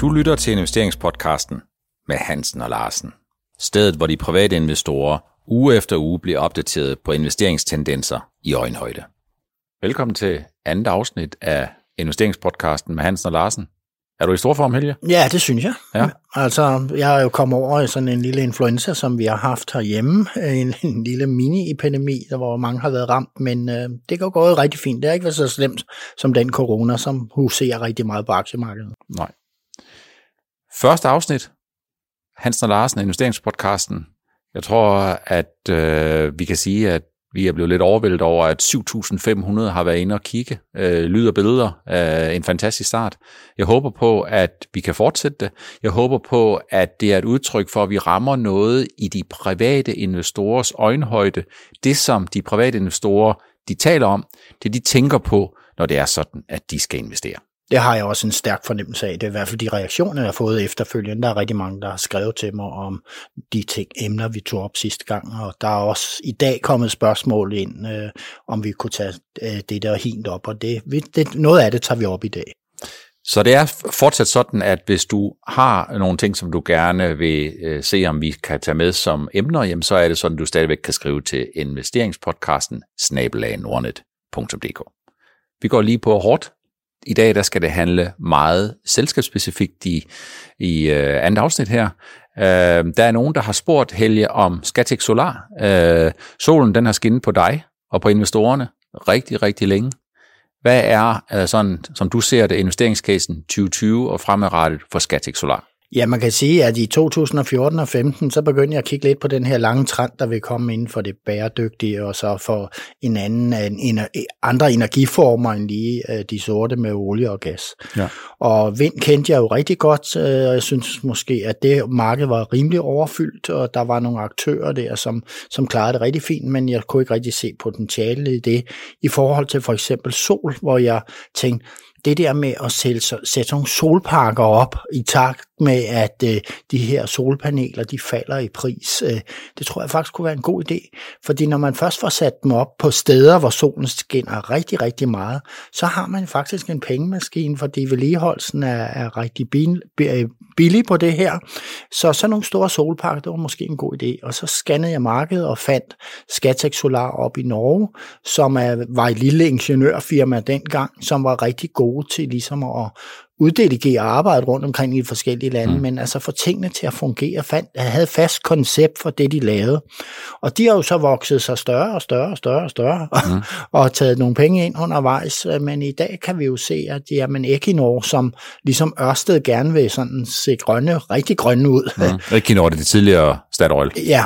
Du lytter til investeringspodcasten med Hansen og Larsen. Stedet, hvor de private investorer uge efter uge bliver opdateret på investeringstendenser i øjenhøjde. Velkommen til andet afsnit af investeringspodcasten med Hansen og Larsen. Er du i stor form, Helge? Ja, det synes jeg. Ja. Altså, jeg er jo kommet over i sådan en lille influenza, som vi har haft herhjemme. En, en lille mini-epidemi, der hvor mange har været ramt, men øh, det går gået rigtig fint. Det har ikke været så slemt som den corona, som huserer rigtig meget på aktiemarkedet. Nej. Første afsnit, Hansen og Larsen, investeringspodcasten. Jeg tror, at øh, vi kan sige, at vi er blevet lidt overvældet over, at 7.500 har været inde og kigge. Øh, lyd og billeder. Øh, en fantastisk start. Jeg håber på, at vi kan fortsætte det. Jeg håber på, at det er et udtryk for, at vi rammer noget i de private investorers øjenhøjde. Det, som de private investorer de taler om, det de tænker på, når det er sådan, at de skal investere. Det har jeg også en stærk fornemmelse af. Det er i hvert fald de reaktioner, jeg har fået efterfølgende. Der er rigtig mange, der har skrevet til mig om de ting, emner, vi tog op sidste gang. Og der er også i dag kommet spørgsmål ind, øh, om vi kunne tage øh, det der helt op. Og det, det, noget af det tager vi op i dag. Så det er fortsat sådan, at hvis du har nogle ting, som du gerne vil øh, se, om vi kan tage med som emner, jamen så er det sådan, at du stadigvæk kan skrive til investeringspodcasten snabelagenordnet.dk. Vi går lige på hårdt i dag der skal det handle meget selskabsspecifikt i, i øh, andet afsnit her. Øh, der er nogen, der har spurgt Helge om Skatex Solar. Øh, solen den har skinnet på dig og på investorerne rigtig, rigtig længe. Hvad er øh, sådan, som du ser det, investeringscasen 2020 og fremadrettet for Skatex Solar? Ja, man kan sige, at i 2014 og 15 så begyndte jeg at kigge lidt på den her lange trend, der vil komme inden for det bæredygtige, og så for en anden, en, andre energiformer end lige øh, de sorte med olie og gas. Ja. Og vind kendte jeg jo rigtig godt, øh, og jeg synes måske, at det marked var rimelig overfyldt, og der var nogle aktører der, som, som klarede det rigtig fint, men jeg kunne ikke rigtig se potentiale i det, i forhold til for eksempel sol, hvor jeg tænkte, det der med at sætte, sætte nogle solparker op i takt med, at øh, de her solpaneler, de falder i pris, øh, det tror jeg faktisk kunne være en god idé. Fordi når man først får sat dem op på steder, hvor solen skinner rigtig, rigtig meget, så har man faktisk en pengemaskine, fordi vedligeholdelsen er, er rigtig øh, billig på det her. Så sådan nogle store solparker, det var måske en god idé. Og så scannede jeg markedet og fandt Skatex Solar op i Norge, som er, var et lille ingeniørfirma dengang, som var rigtig gode til ligesom at uddelegere arbejde rundt omkring i de forskellige lande, mm. men altså få tingene til at fungere, fandt, havde fast koncept for det, de lavede. Og de har jo så vokset sig større og større og større og større, mm. og taget nogle penge ind undervejs, men i dag kan vi jo se, at jamen Equinor, som ligesom Ørsted gerne vil sådan se grønne, rigtig grønne ud. Mm. Equinor, det er det tidligere Statoil. Ja,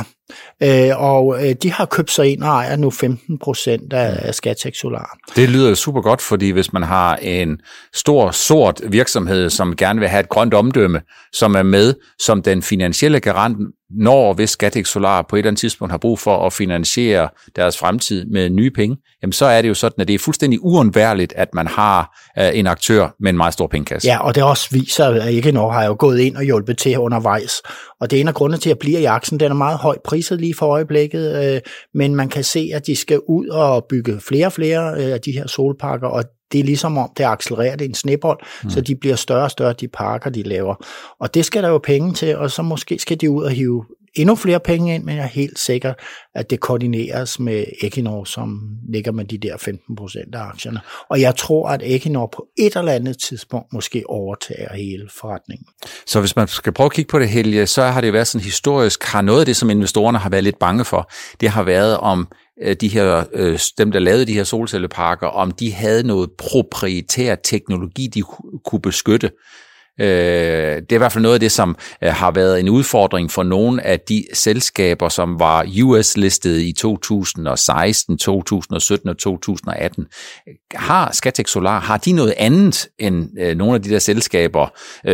Øh, og øh, de har købt sig ind og ejer nu 15 procent af, af Skatex Solar. Det lyder super godt, fordi hvis man har en stor, sort virksomhed, som gerne vil have et grønt omdømme, som er med som den finansielle garant når hvis Skatex Solar på et eller andet tidspunkt har brug for at finansiere deres fremtid med nye penge, jamen så er det jo sådan, at det er fuldstændig uundværligt, at man har øh, en aktør med en meget stor pengekasse. Ja, og det også viser, at ikke når har jo gået ind og hjulpet til undervejs. Og det er en af grundene til at blive i aktien. Den er meget højt priset lige for øjeblikket, øh, men man kan se, at de skal ud og bygge flere og flere øh, af de her solparker, og det er ligesom om, det accelererer, det er en snebold, mm. så de bliver større og større, de parker, de laver. Og det skal der jo penge til, og så måske skal de ud og hive endnu flere penge ind, men jeg er helt sikker, at det koordineres med Equinor, som ligger med de der 15 procent af aktierne. Og jeg tror, at Equinor på et eller andet tidspunkt måske overtager hele forretningen. Så hvis man skal prøve at kigge på det, Helge, så har det været sådan historisk, har noget af det, som investorerne har været lidt bange for, det har været om øh, de her, øh, dem, der lavede de her solcelleparker, om de havde noget proprietær teknologi, de kunne beskytte. Øh, det er i hvert fald noget af det, som øh, har været en udfordring for nogle af de selskaber, som var US-listet i 2016, 2017 og 2018. Har Skatex Solar, har de noget andet end øh, nogle af de der selskaber,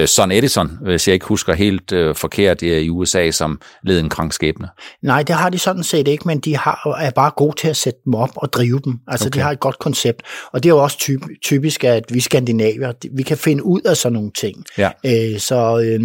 Sun Edison, hvis jeg ikke husker helt forkert, i USA, som led en krankskæbne? Nej, det har de sådan set ikke, men de har, er bare gode til at sætte dem op og drive dem. Altså, okay. de har et godt koncept, og det er jo også typisk, at vi skandinavier, vi kan finde ud af sådan nogle ting. Ja. Øh, så øh,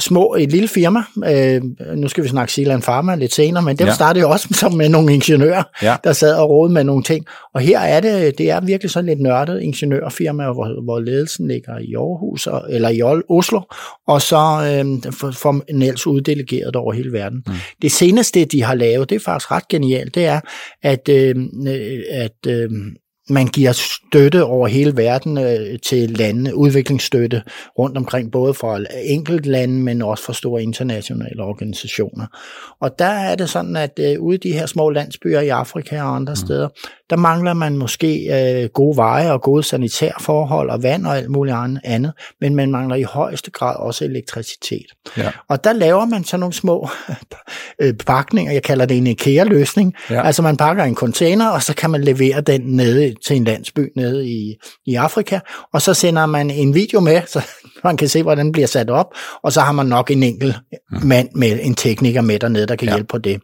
små, et lille firma, øh, nu skal vi snakke Sealand Pharma lidt senere, men dem Ja. startede jo også som med nogle ingeniører, Ja. der sad og rådede med nogle ting. Og her er det, det er virkelig sådan lidt nørdet ingeniørfirma, hvor, hvor ledelsen ligger i Aarhus, og, eller i Oslo, og så øh, for- formelt uddelegeret over hele verden. Mm. Det seneste, de har lavet, det er faktisk ret genialt, det er, at, øh, øh, at øh, man giver støtte over hele verden øh, til lande, udviklingsstøtte rundt omkring, både for enkelt lande, men også for store internationale organisationer. Og der er det sådan, at øh, ude i de her små landsbyer i Afrika og andre mm. steder, der mangler man måske øh, gode veje og gode sanitærforhold og vand og alt muligt an- andet, men man mangler i højeste grad også elektricitet. Ja. Og der laver man sådan nogle små øh, pakninger, jeg kalder det en IKEA-løsning. Ja. Altså man pakker en container, og så kan man levere den nede til en landsby nede i, i Afrika, og så sender man en video med, så man kan se, hvordan den bliver sat op, og så har man nok en enkelt mand med en tekniker med dernede, der kan Ja. hjælpe på det.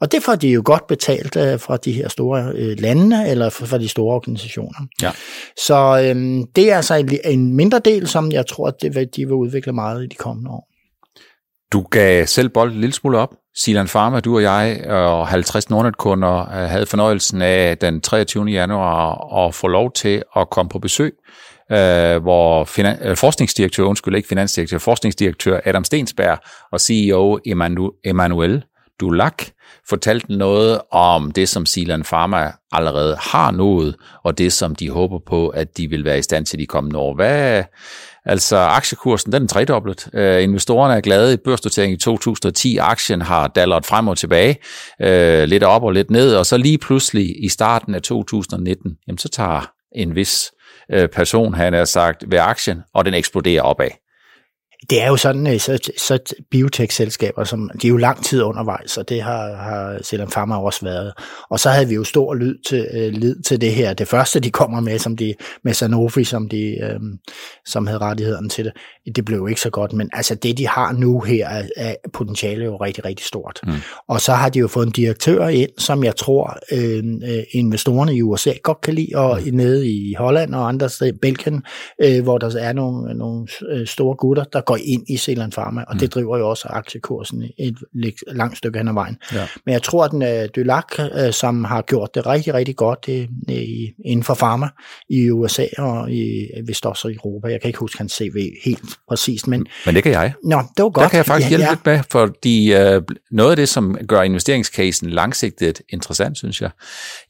Og det får de jo godt betalt øh, fra de her store øh, lande, eller fra, de store organisationer. Ja. Så øhm, det er altså en, en mindre del, som jeg tror, at det de vil udvikle meget i de kommende år. Du gav selv bolden en lille smule op. Silan Pharma, du og jeg og 50 Nordnet-kunder øh, havde fornøjelsen af den 23. januar at få lov til at komme på besøg, øh, hvor finan- øh, forskningsdirektør, undskyld ikke finansdirektør, forskningsdirektør Adam Stensberg og CEO Emanu- Emmanuel Dulac fortalte noget om det, som Silan Pharma allerede har nået, og det, som de håber på, at de vil være i stand til de kommende år. Hvad, altså aktiekursen, den er tredoblet. Øh, investorerne er glade i børsnoteringen i 2010. Aktien har dalleret frem og tilbage, øh, lidt op og lidt ned, og så lige pludselig i starten af 2019, jamen så tager en vis øh, person, han har sagt, ved aktien, og den eksploderer opad. Det er jo sådan, øh, så, så biotech-selskaber, som de er jo lang tid undervejs, og det har, har Selam Pharma også været. Og så havde vi jo stor lyd til, øh, lid til det her. Det første, de kommer med, som de, med Sanofi, som, de, øh, som havde rettigheden til det, det blev jo ikke så godt. Men altså det, de har nu her, er, er potentiale jo rigtig, rigtig stort. Mm. Og så har de jo fået en direktør ind, som jeg tror, øh, øh, investorerne i USA godt kan lide, og mm. nede i Holland og andre steder, Belgien, øh, hvor der er nogle, nogle øh, store gutter, der går ind i Zealand Pharma, og mm. det driver jo også aktiekursen et langt stykke hen ad vejen. Ja. Men jeg tror, at den uh, Dulac, uh, som har gjort det rigtig, rigtig godt i, i, inden for pharma i USA og i, vist også i Europa. Jeg kan ikke huske hans CV helt præcist, men... Men det kan jeg. Nå, det var godt. Der kan jeg faktisk ja, hjælpe ja. lidt med, fordi øh, noget af det, som gør investeringscasen langsigtet interessant, synes jeg,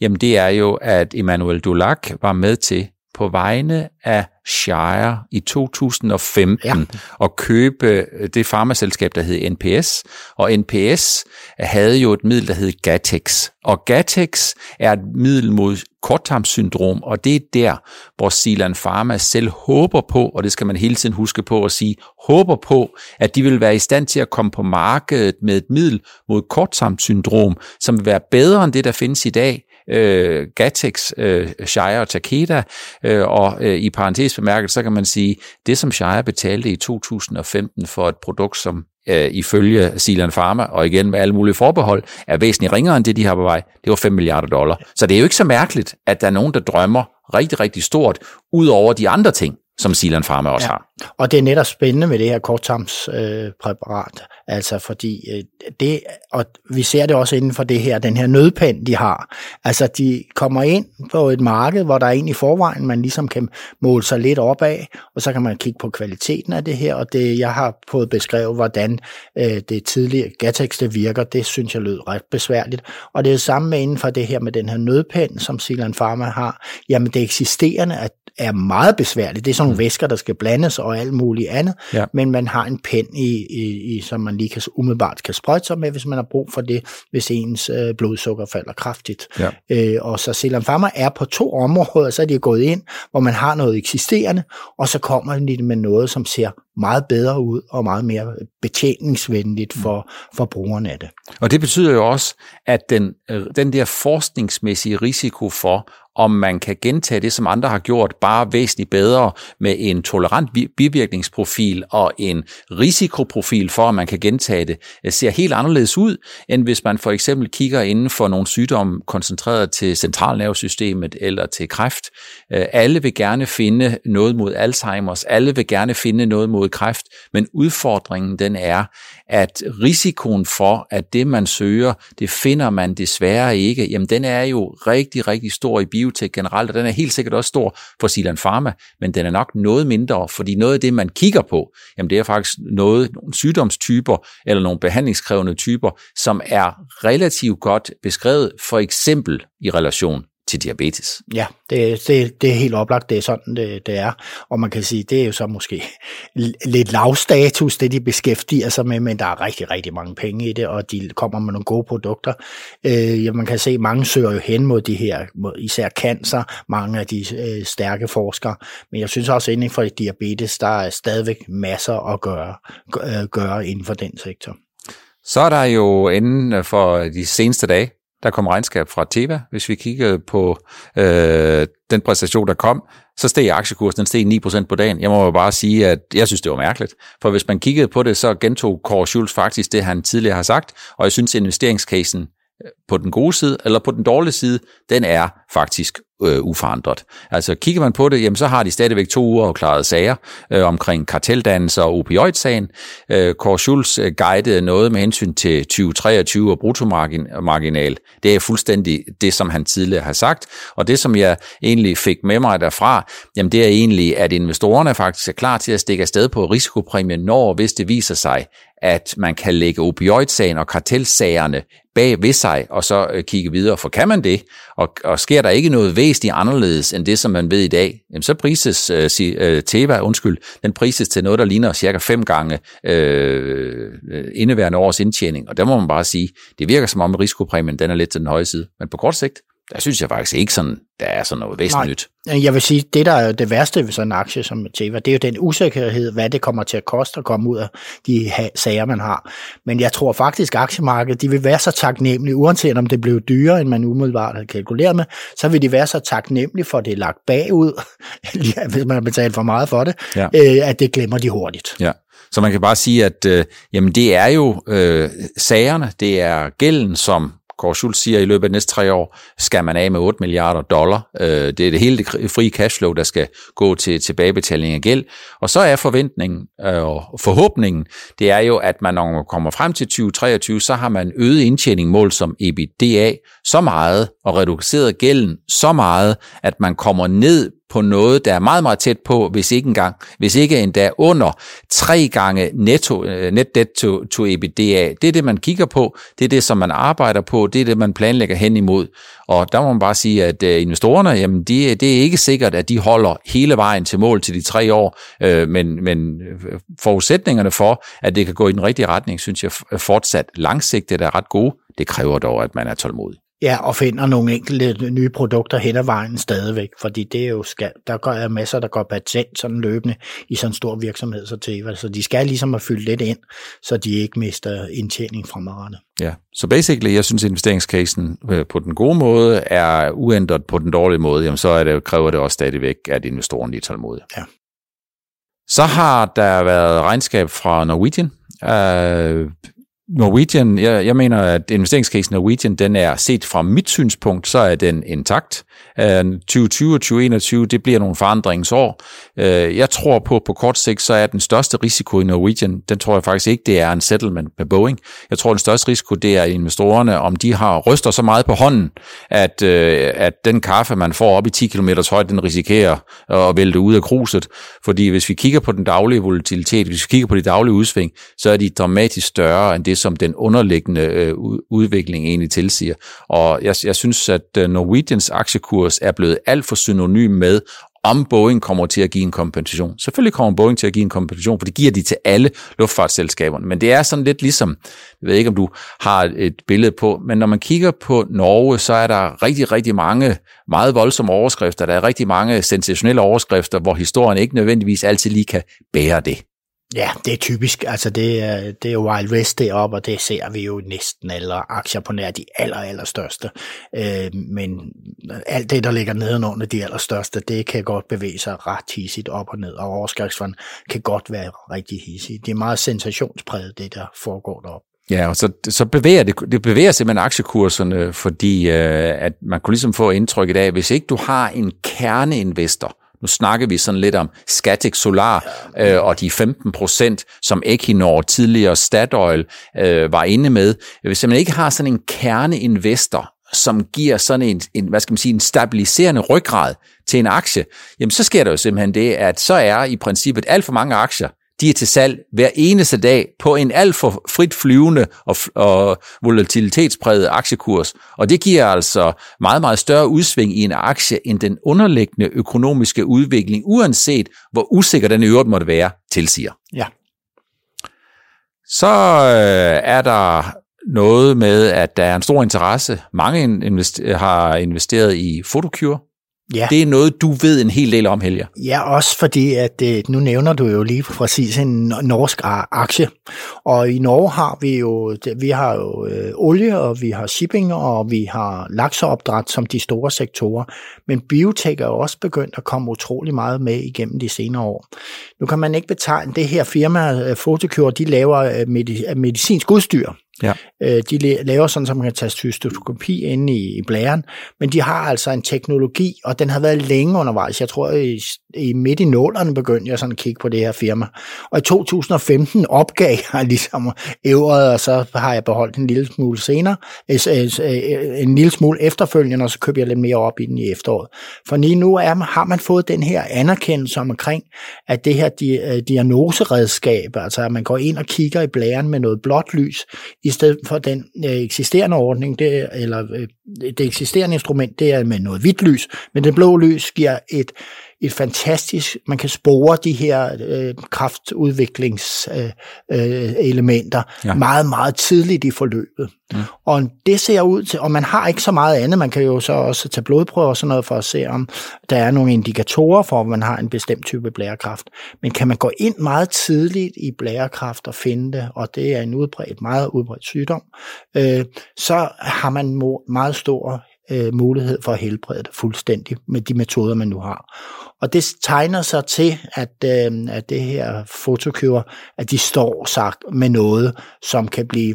jamen det er jo, at Emmanuel Dulac var med til på vegne af Shire i 2015 ja. at købe det farmaselskab, der hed NPS. Og NPS havde jo et middel, der hed Gatex. Og Gatex er et middel mod korttarmssyndrom, og det er der, hvor Silan Pharma selv håber på, og det skal man hele tiden huske på at sige, håber på, at de vil være i stand til at komme på markedet med et middel mod korttarmssyndrom, som vil være bedre end det, der findes i dag, øh, Gatex, øh, Shire og Takeda, øh, og øh, i parentes bemærket, så kan man sige, det som Shire betalte i 2015 for et produkt, som øh, ifølge Silan Pharma, og igen med alle mulige forbehold, er væsentligt ringere end det, de har på vej, det var 5 milliarder dollar. Så det er jo ikke så mærkeligt, at der er nogen, der drømmer rigtig, rigtig stort, ud over de andre ting, som Silan Pharma også ja. har. Og det er netop spændende med det her korttarmspræparat, øh, præparat. altså fordi øh, det, og vi ser det også inden for det her, den her nødpand, de har. Altså de kommer ind på et marked, hvor der er en i forvejen, man ligesom kan måle sig lidt op af, og så kan man kigge på kvaliteten af det her, og det, jeg har fået beskrevet, hvordan øh, det tidlige Gatex det virker, det synes jeg lød ret besværligt. Og det er det samme med inden for det her med den her nødpand, som Silan Pharma har. Jamen det eksisterende er, er meget besværligt. Det er sådan nogle mm. væsker, der skal blandes og alt muligt andet, ja. men man har en pen, i, i, i, som man lige kan, umiddelbart kan sprøjte sig med, hvis man har brug for det, hvis ens øh, blodsukker falder kraftigt. Ja. Øh, og så Selam Pharma er på to områder, så er de gået ind, hvor man har noget eksisterende, og så kommer de med noget, som ser meget bedre ud og meget mere betjeningsvenligt for, for brugerne af det. Og det betyder jo også, at den, den der forskningsmæssige risiko for om man kan gentage det, som andre har gjort, bare væsentligt bedre med en tolerant bivirkningsprofil og en risikoprofil for, at man kan gentage det, ser helt anderledes ud, end hvis man for eksempel kigger inden for nogle sygdomme koncentreret til centralnervesystemet eller til kræft. Øh, alle vil gerne finde noget mod Alzheimer's, alle vil gerne finde noget mod kræft, men udfordringen den er, at risikoen for, at det man søger, det finder man desværre ikke, jamen den er jo rigtig, rigtig stor i biotek generelt, og den er helt sikkert også stor for Silan Pharma, men den er nok noget mindre, fordi noget af det, man kigger på, jamen det er faktisk noget, nogle sygdomstyper eller nogle behandlingskrævende typer, som er relativt godt beskrevet, for eksempel i relation til diabetes. Ja, det, det, det er helt oplagt, det er sådan, det, det er. Og man kan sige, det er jo så måske lidt lavstatus, det de beskæftiger sig med, men der er rigtig, rigtig mange penge i det, og de kommer med nogle gode produkter. Øh, ja, man kan se, at mange søger jo hen mod de her, mod især cancer, mange af de øh, stærke forskere. Men jeg synes også, inden for diabetes, der er stadigvæk masser at gøre, øh, gøre inden for den sektor. Så er der jo inden for de seneste dage, der kom regnskab fra Teva. Hvis vi kiggede på øh, den præstation, der kom, så steg aktiekursen, den steg 9% på dagen. Jeg må jo bare sige, at jeg synes, det var mærkeligt. For hvis man kiggede på det, så gentog Kåre Schultz faktisk det, han tidligere har sagt, og jeg synes, investeringscasen øh, på den gode side eller på den dårlige side, den er faktisk øh, uforandret. Altså kigger man på det, jamen, så har de stadigvæk to uger klaret sager øh, omkring karteldannelse og opioidsagen. Øh, Kåre Schulz øh, guidede noget med hensyn til 2023 og bruttomarginal. Det er fuldstændig det, som han tidligere har sagt. Og det, som jeg egentlig fik med mig derfra, jamen, det er egentlig, at investorerne faktisk er klar til at stikke afsted på risikopræmien, når hvis det viser sig, at man kan lægge opioidsagen og kartelsagerne bag ved sig, og så øh, kigge videre. For kan man det, og, og sker der ikke noget væsentligt anderledes end det, som man ved i dag, jamen så prises øh, uh, Teva, undskyld, den prises til noget, der ligner cirka fem gange øh, øh, indeværende års indtjening. Og der må man bare sige, det virker som om risikopræmien den er lidt til den høje side. Men på kort sigt, der synes jeg faktisk ikke sådan, der er sådan noget væsentligt nyt. Jeg vil sige, det der er det værste ved sådan en aktie som Teva, det er jo den usikkerhed, hvad det kommer til at koste at komme ud af de sager, man har. Men jeg tror faktisk, at aktiemarkedet de vil være så taknemmelige, uanset om det blev dyrere, end man umiddelbart havde kalkuleret med, så vil de være så taknemmelige for, at det er lagt bagud, hvis man har betalt for meget for det, ja. øh, at det glemmer de hurtigt. Ja. Så man kan bare sige, at øh, jamen det er jo øh, sagerne, det er gælden, som Kåre Schultz siger, at i løbet af de næste tre år skal man af med 8 milliarder dollar. Øh, det er det hele det frie cashflow, der skal gå til tilbagebetaling af gæld. Og så er forventningen øh, og forhåbningen, det er jo, at man når man kommer frem til 2023, så har man øget indtjening mål som EBITDA så meget og reduceret gælden så meget, at man kommer ned på noget, der er meget, meget tæt på, hvis ikke engang, hvis ikke endda under tre gange netto, øh, net debt to, to EBITDA. Det er det, man kigger på, det er det, som man arbejder på, det er det, man planlægger hen imod. Og der må man bare sige, at øh, investorerne, jamen de, det er ikke sikkert, at de holder hele vejen til mål til de tre år, øh, men, men øh, forudsætningerne for, at det kan gå i den rigtige retning, synes jeg fortsat langsigtet er ret gode. Det kræver dog, at man er tålmodig. Ja, og finder nogle enkelte nye produkter hen ad vejen stadigvæk, fordi det er jo skal, der går er masser, der går patent sådan løbende i sådan en stor virksomhed så Teva, så de skal ligesom have fyldt lidt ind, så de ikke mister indtjening fremadrettet. Ja, så basically, jeg synes, investeringscasen øh, på den gode måde er uændret på den dårlige måde, jamen så er det, kræver det også stadigvæk, at investoren er tålmodige. Ja. Så har der været regnskab fra Norwegian. Uh, Norwegian, jeg, jeg mener, at investeringscasen Norwegian, den er set fra mit synspunkt, så er den intakt. Øh, 2020 og 2021, det bliver nogle forandringsår. Øh, jeg tror på, på kort sigt, så er den største risiko i Norwegian, den tror jeg faktisk ikke, det er en settlement med Boeing. Jeg tror, den største risiko, det er investorerne, om de har ryster så meget på hånden, at, øh, at den kaffe, man får op i 10 km højde, den risikerer at vælte ud af kruset. Fordi hvis vi kigger på den daglige volatilitet, hvis vi kigger på de daglige udsving, så er de dramatisk større end det, som den underliggende øh, udvikling egentlig tilsiger. Og jeg, jeg synes, at øh, Norwegians aktiekurs er blevet alt for synonym med, om Boeing kommer til at give en kompensation. Selvfølgelig kommer Boeing til at give en kompensation, for det giver de til alle luftfartsselskaberne. Men det er sådan lidt ligesom, jeg ved ikke om du har et billede på, men når man kigger på Norge, så er der rigtig, rigtig mange meget voldsomme overskrifter. Der er rigtig mange sensationelle overskrifter, hvor historien ikke nødvendigvis altid lige kan bære det. Ja, det er typisk. Altså det er, det er Wild West deroppe, og det ser vi jo næsten alle aktier på nær de aller, aller største. Øh, men alt det, der ligger nedenunder de allerstørste, det kan godt bevæge sig ret hissigt op og ned, og overskrigsfond kan godt være rigtig hissigt. Det er meget sensationspræget, det der foregår deroppe. Ja, og så, så bevæger det, det bevæger simpelthen aktiekurserne, fordi øh, at man kunne ligesom få indtrykket af, at hvis ikke du har en kerneinvestor, nu snakker vi sådan lidt om Scatec Solar øh, og de 15 procent, som Equinor tidligere Statoil øh, var inde med. Hvis man ikke har sådan en kerneinvestor, som giver sådan en, en, hvad skal man sige, en stabiliserende ryggrad til en aktie, jamen så sker der jo simpelthen det, at så er i princippet alt for mange aktier, de er til salg hver eneste dag på en alt for frit flyvende og, og volatilitetspræget aktiekurs. Og det giver altså meget, meget større udsving i en aktie end den underliggende økonomiske udvikling, uanset hvor usikker den i øvrigt måtte være, tilsiger. Ja. Så øh, er der noget med, at der er en stor interesse. Mange invester- har investeret i Photocure, Ja. Det er noget, du ved en hel del om, Helge. Ja, også fordi, at øh, nu nævner du jo lige præcis en norsk aktie. Og i Norge har vi jo, vi har jo øh, olie, og vi har shipping, og vi har lakseopdræt som de store sektorer. Men biotek er jo også begyndt at komme utrolig meget med igennem de senere år. Nu kan man ikke betegne det her firma, Photocure, de laver medicinsk udstyr. Ja. Øh, de laver sådan, som man kan tage cystoskopi inde i, i blæren, men de har altså en teknologi, og den har været længe undervejs. Jeg tror, i, i midt i nålerne begyndte jeg sådan at kigge på det her firma. Og i 2015 opgav jeg ligesom ævret, og så har jeg beholdt en lille smule senere, øh, øh, øh, en lille smule efterfølgende, og så køber jeg lidt mere op i den i efteråret. For lige nu er, har man fået den her anerkendelse omkring, at det her di- diagnoseredskab, altså at man går ind og kigger i blæren med noget blåt lys, i stedet for den øh, eksisterende ordning, det, eller øh, det eksisterende instrument, det er med noget hvidt lys, men det blå lys giver et, et fantastisk, man kan spore de her øh, kraftudviklingselementer øh, øh, ja. meget, meget tidligt i forløbet. Mm. Og det ser ud til, og man har ikke så meget andet, man kan jo så også tage blodprøver og sådan noget for at se, om der er nogle indikatorer for, at man har en bestemt type blærekræft. Men kan man gå ind meget tidligt i blærekræft og finde det, og det er en udbredt, meget udbredt sygdom, øh, så har man meget stor øh, mulighed for at helbrede det fuldstændig med de metoder, man nu har. Og det tegner sig til, at, øh, at det her fotokøber, at de står sagt med noget, som kan blive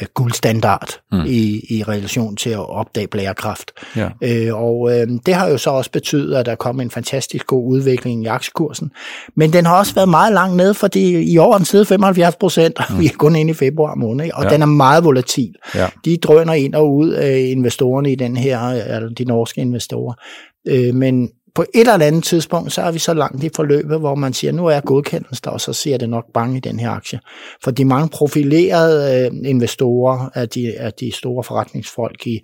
øh, guldstandard mm. i, i relation til at opdage blærekræft. Ja. Øh, og øh, det har jo så også betydet, at der er kommet en fantastisk god udvikling i aktiekursen. Men den har også været meget langt ned, fordi i år er den siddet 75 procent, mm. vi er kun inde i februar måned, og ja. den er meget volatil. Ja. De drøner ind og ud af investorerne i den her, altså de norske investorer. Øh, men på et eller andet tidspunkt, så er vi så langt i forløbet, hvor man siger, nu er godkendelsen der, og så ser det nok bange i den her aktie. For de mange profilerede øh, investorer af de, af de store forretningsfolk i,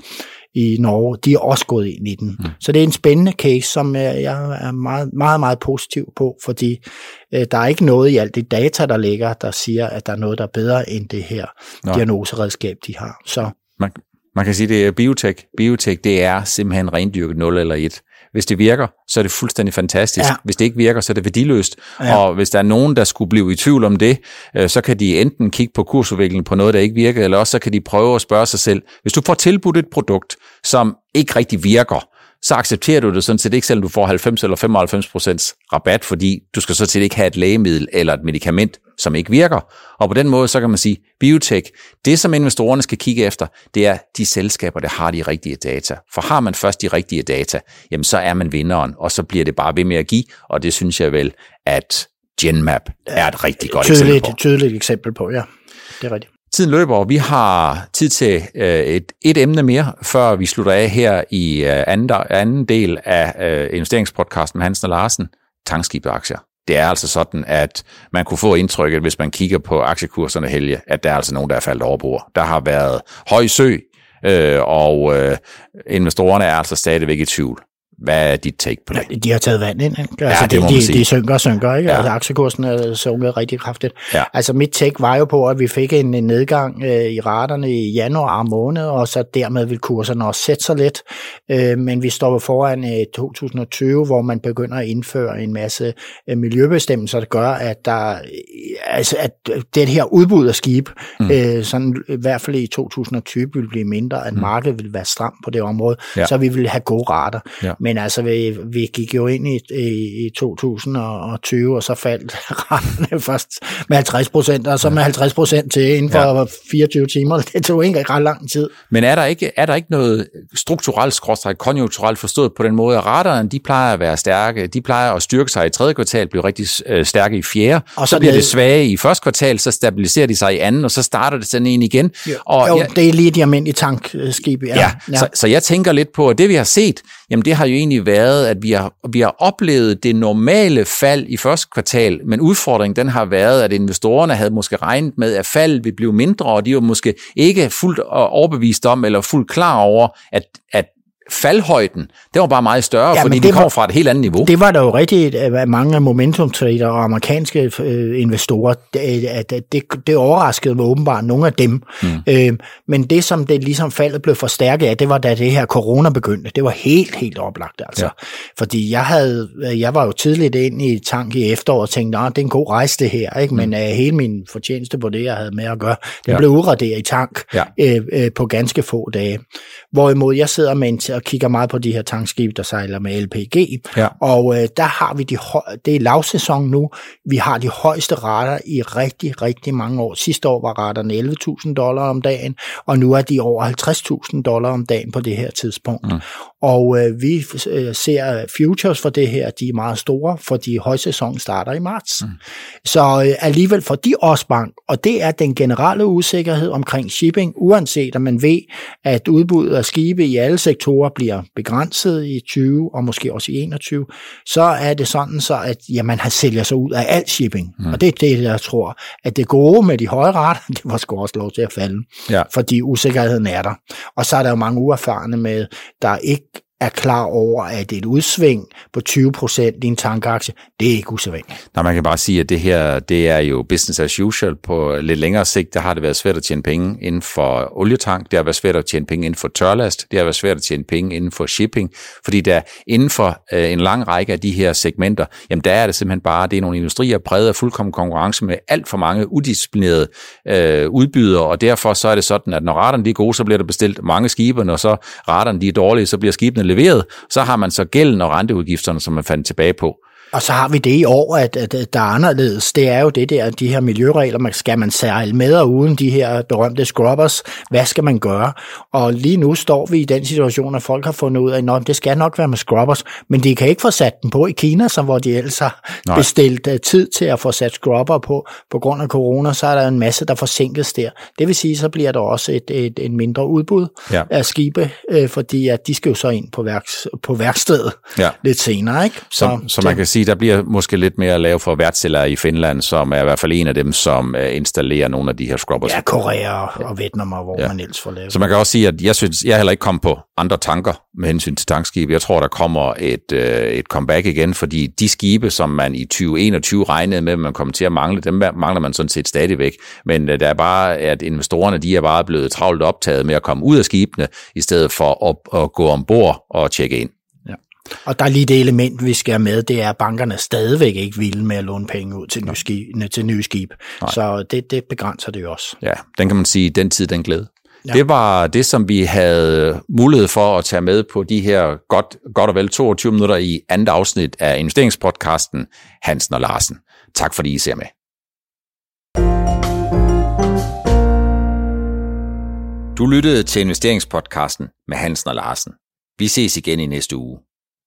i Norge, de er også gået ind i den. Mm. Så det er en spændende case, som jeg er meget, meget, meget positiv på, fordi øh, der er ikke noget i alt det data, der ligger, der siger, at der er noget, der er bedre end det her Nå. diagnoseredskab, de har. Så man, man kan sige, det er biotek. Biotek, det er simpelthen rendyrket 0 eller 1. Hvis det virker, så er det fuldstændig fantastisk. Ja. Hvis det ikke virker, så er det værdiløst. Ja. Og hvis der er nogen, der skulle blive i tvivl om det, øh, så kan de enten kigge på kursudviklingen på noget, der ikke virker, eller også så kan de prøve at spørge sig selv, hvis du får tilbudt et produkt, som ikke rigtig virker, så accepterer du det sådan set ikke, selvom du får 90 eller 95 procents rabat, fordi du skal så set ikke have et lægemiddel eller et medicament, som ikke virker. Og på den måde, så kan man sige, biotech, det som investorerne skal kigge efter, det er de selskaber, der har de rigtige data. For har man først de rigtige data, jamen så er man vinderen, og så bliver det bare ved med at give, og det synes jeg vel, at Genmap er et rigtig godt tydeligt, eksempel på. Tydeligt eksempel på, ja. Det er rigtigt. Tiden løber, og vi har tid til øh, et, et emne mere, før vi slutter af her i øh, anden, anden del af øh, investeringspodcasten med Hansen og Larsen, tankskibaktier. Det er altså sådan, at man kunne få indtrykket, hvis man kigger på aktiekurserne helge, at der er altså nogen, der er faldet over bord. Der har været høj sø, øh, og øh, investorerne er altså stadigvæk i tvivl. Hvad er dit take på det? Ja, de har taget vand ind. Ikke? Altså, ja, det må de, sige. de synker og synker, ikke? Ja. Altså, aktiekursen er sunket rigtig kraftigt. Ja. Altså, mit take var jo på, at vi fik en en nedgang øh, i raterne i januar måned, og så dermed vil kurserne også sætte sig lidt. Øh, men vi står foran øh, 2020, hvor man begynder at indføre en masse øh, miljøbestemmelser, der gør, at der øh, altså, at det her udbud af skib, mm. øh, sådan, i hvert fald i 2020, vil blive mindre, at markedet vil være stramt på det område, ja. så vi vil have gode rater. Ja. Men altså, vi, vi gik jo ind i, i, i 2020, og så faldt raterne først med 50 procent, og så med 50 procent til inden for ja. 24 timer. Det tog ikke ret lang tid. Men er der ikke, er der ikke noget strukturelt, skråstrej, konjunkturelt forstået på den måde, at raterne, de plejer at være stærke, de plejer at styrke sig i tredje kvartal, blive rigtig øh, stærke i fjerde, og så, så bliver ned- det svage i første kvartal, så stabiliserer de sig i anden, og så starter det sådan en igen. Og jo, jeg- det er lige de almindelige tankskibe. Ja, ja. Så, så jeg tænker lidt på, at det vi har set, jamen det har jo egentlig været, at vi har, vi har oplevet det normale fald i første kvartal, men udfordringen den har været, at investorerne havde måske regnet med, at faldet ville blive mindre, og de var måske ikke fuldt øh, overbevist om, eller fuldt klar over, at, at faldhøjden, det var bare meget større, ja, fordi men de det kommer var- fra et helt andet niveau. Det var der jo rigtig mange momentum trader og amerikanske øh, investorer, det, at det, det overraskede mig åbenbart nogle af dem. Mm. Øh, men det, som det ligesom faldet blev forstærket af, det var da det her corona begyndte. Det var helt, helt oplagt altså. Ja. Fordi jeg havde, jeg var jo tidligt ind i tank i efteråret og tænkte, at det er en god rejse det her, ikke? men øh, hele min fortjeneste på det, jeg havde med at gøre, den ja. blev udraderet i tank Ja. øh, øh, på ganske få dage. Hvorimod jeg sidder med en, og kigger meget på de her tankskibe, der sejler med LPG, Ja. og øh, der har vi de høj, det er lavsæson nu. Vi har de højeste rater i rigtig, rigtig mange år. Sidste år var raterne 11.000 dollar om dagen, og nu er de over 50.000 dollar om dagen på det her tidspunkt. Mm. Og øh, vi øh, ser futures for det her, de er meget store, fordi højsæsonen starter i marts. Mm. Så øh, alligevel får de også bank, og det er den generelle usikkerhed omkring shipping, uanset om man ved, at udbuddet af skibe i alle sektorer bliver begrænset i 20 og måske også i 21, så er det sådan så, at ja, man har sælger sig ud af al shipping. Mm. Og det er det, jeg tror, at det gode med de høje rater, det var sgu også lov til at falde, Ja. fordi usikkerheden er der. Og så er der jo mange uerfarne med, der ikke er klar over, at et udsving på 20% i en tankaktie, det er ikke usædvanligt. Nej, man kan bare sige, at det her, det er jo business as usual. På lidt længere sigt, der har det været svært at tjene penge inden for olietank, det har været svært at tjene penge inden for tørlast, det har været svært at tjene penge inden for shipping, fordi der inden for øh, en lang række af de her segmenter, jamen der er det simpelthen bare, det er nogle industrier præget af fuldkommen konkurrence med alt for mange udisciplinerede øh, udbydere, og derfor så er det sådan, at når raterne de er gode, så bliver der bestilt mange skibe, når så raterne de er dårlige, så bliver skibene leveret, så har man så gælden og renteudgifterne, som man fandt tilbage på. Og så har vi det i år, at, at, der er anderledes. Det er jo det der, de her miljøregler, man, skal man sejle med og uden de her berømte scrubbers? Hvad skal man gøre? Og lige nu står vi i den situation, at folk har fundet ud af, at det skal nok være med scrubbers, men de kan ikke få sat den på i Kina, som hvor de ellers har Nej. Bestilt uh, tid til at få sat scrubber på. På grund af corona, så er der en masse, der forsinkes der. Det vil sige, så bliver der også et, et, et mindre udbud Ja. af skibe, øh, fordi at de skal jo så ind på, værks, på værkstedet Ja. lidt senere. Ikke? Så, så man kan sige, der bliver måske lidt mere at lave for værtsceller i Finland, som er i hvert fald en af dem, som uh, installerer nogle af de her scrubbers. Ja, Korea og Vietnam, og hvor Ja. man ellers får lavet. Så man kan også sige, at jeg synes, jeg er heller ikke kommet på andre tanker med hensyn til tankskib. Jeg tror, der kommer et, øh, et comeback igen, fordi de skibe, som man i 2021 regnede med, at man kommer til at mangle, dem mangler man sådan set stadigvæk. Men øh, der er bare, at investorerne, de er bare blevet travlt optaget med at komme ud af skibene, i stedet for at, at gå ombord og tjekke ind. Og der er lige det element, vi skal have med, det er, at bankerne stadigvæk ikke vilde med at låne penge ud til, nye skib, til nye skib. Så det, det begrænser det jo også. Ja, den kan man sige, den tid, den glæde. Ja. Det var det, som vi havde mulighed for at tage med på de her godt, godt og vel 22 minutter i andet afsnit af investeringspodcasten Hansen og Larsen. Tak fordi I ser med. Du lyttede til investeringspodcasten med Hansen og Larsen. Vi ses igen i næste uge.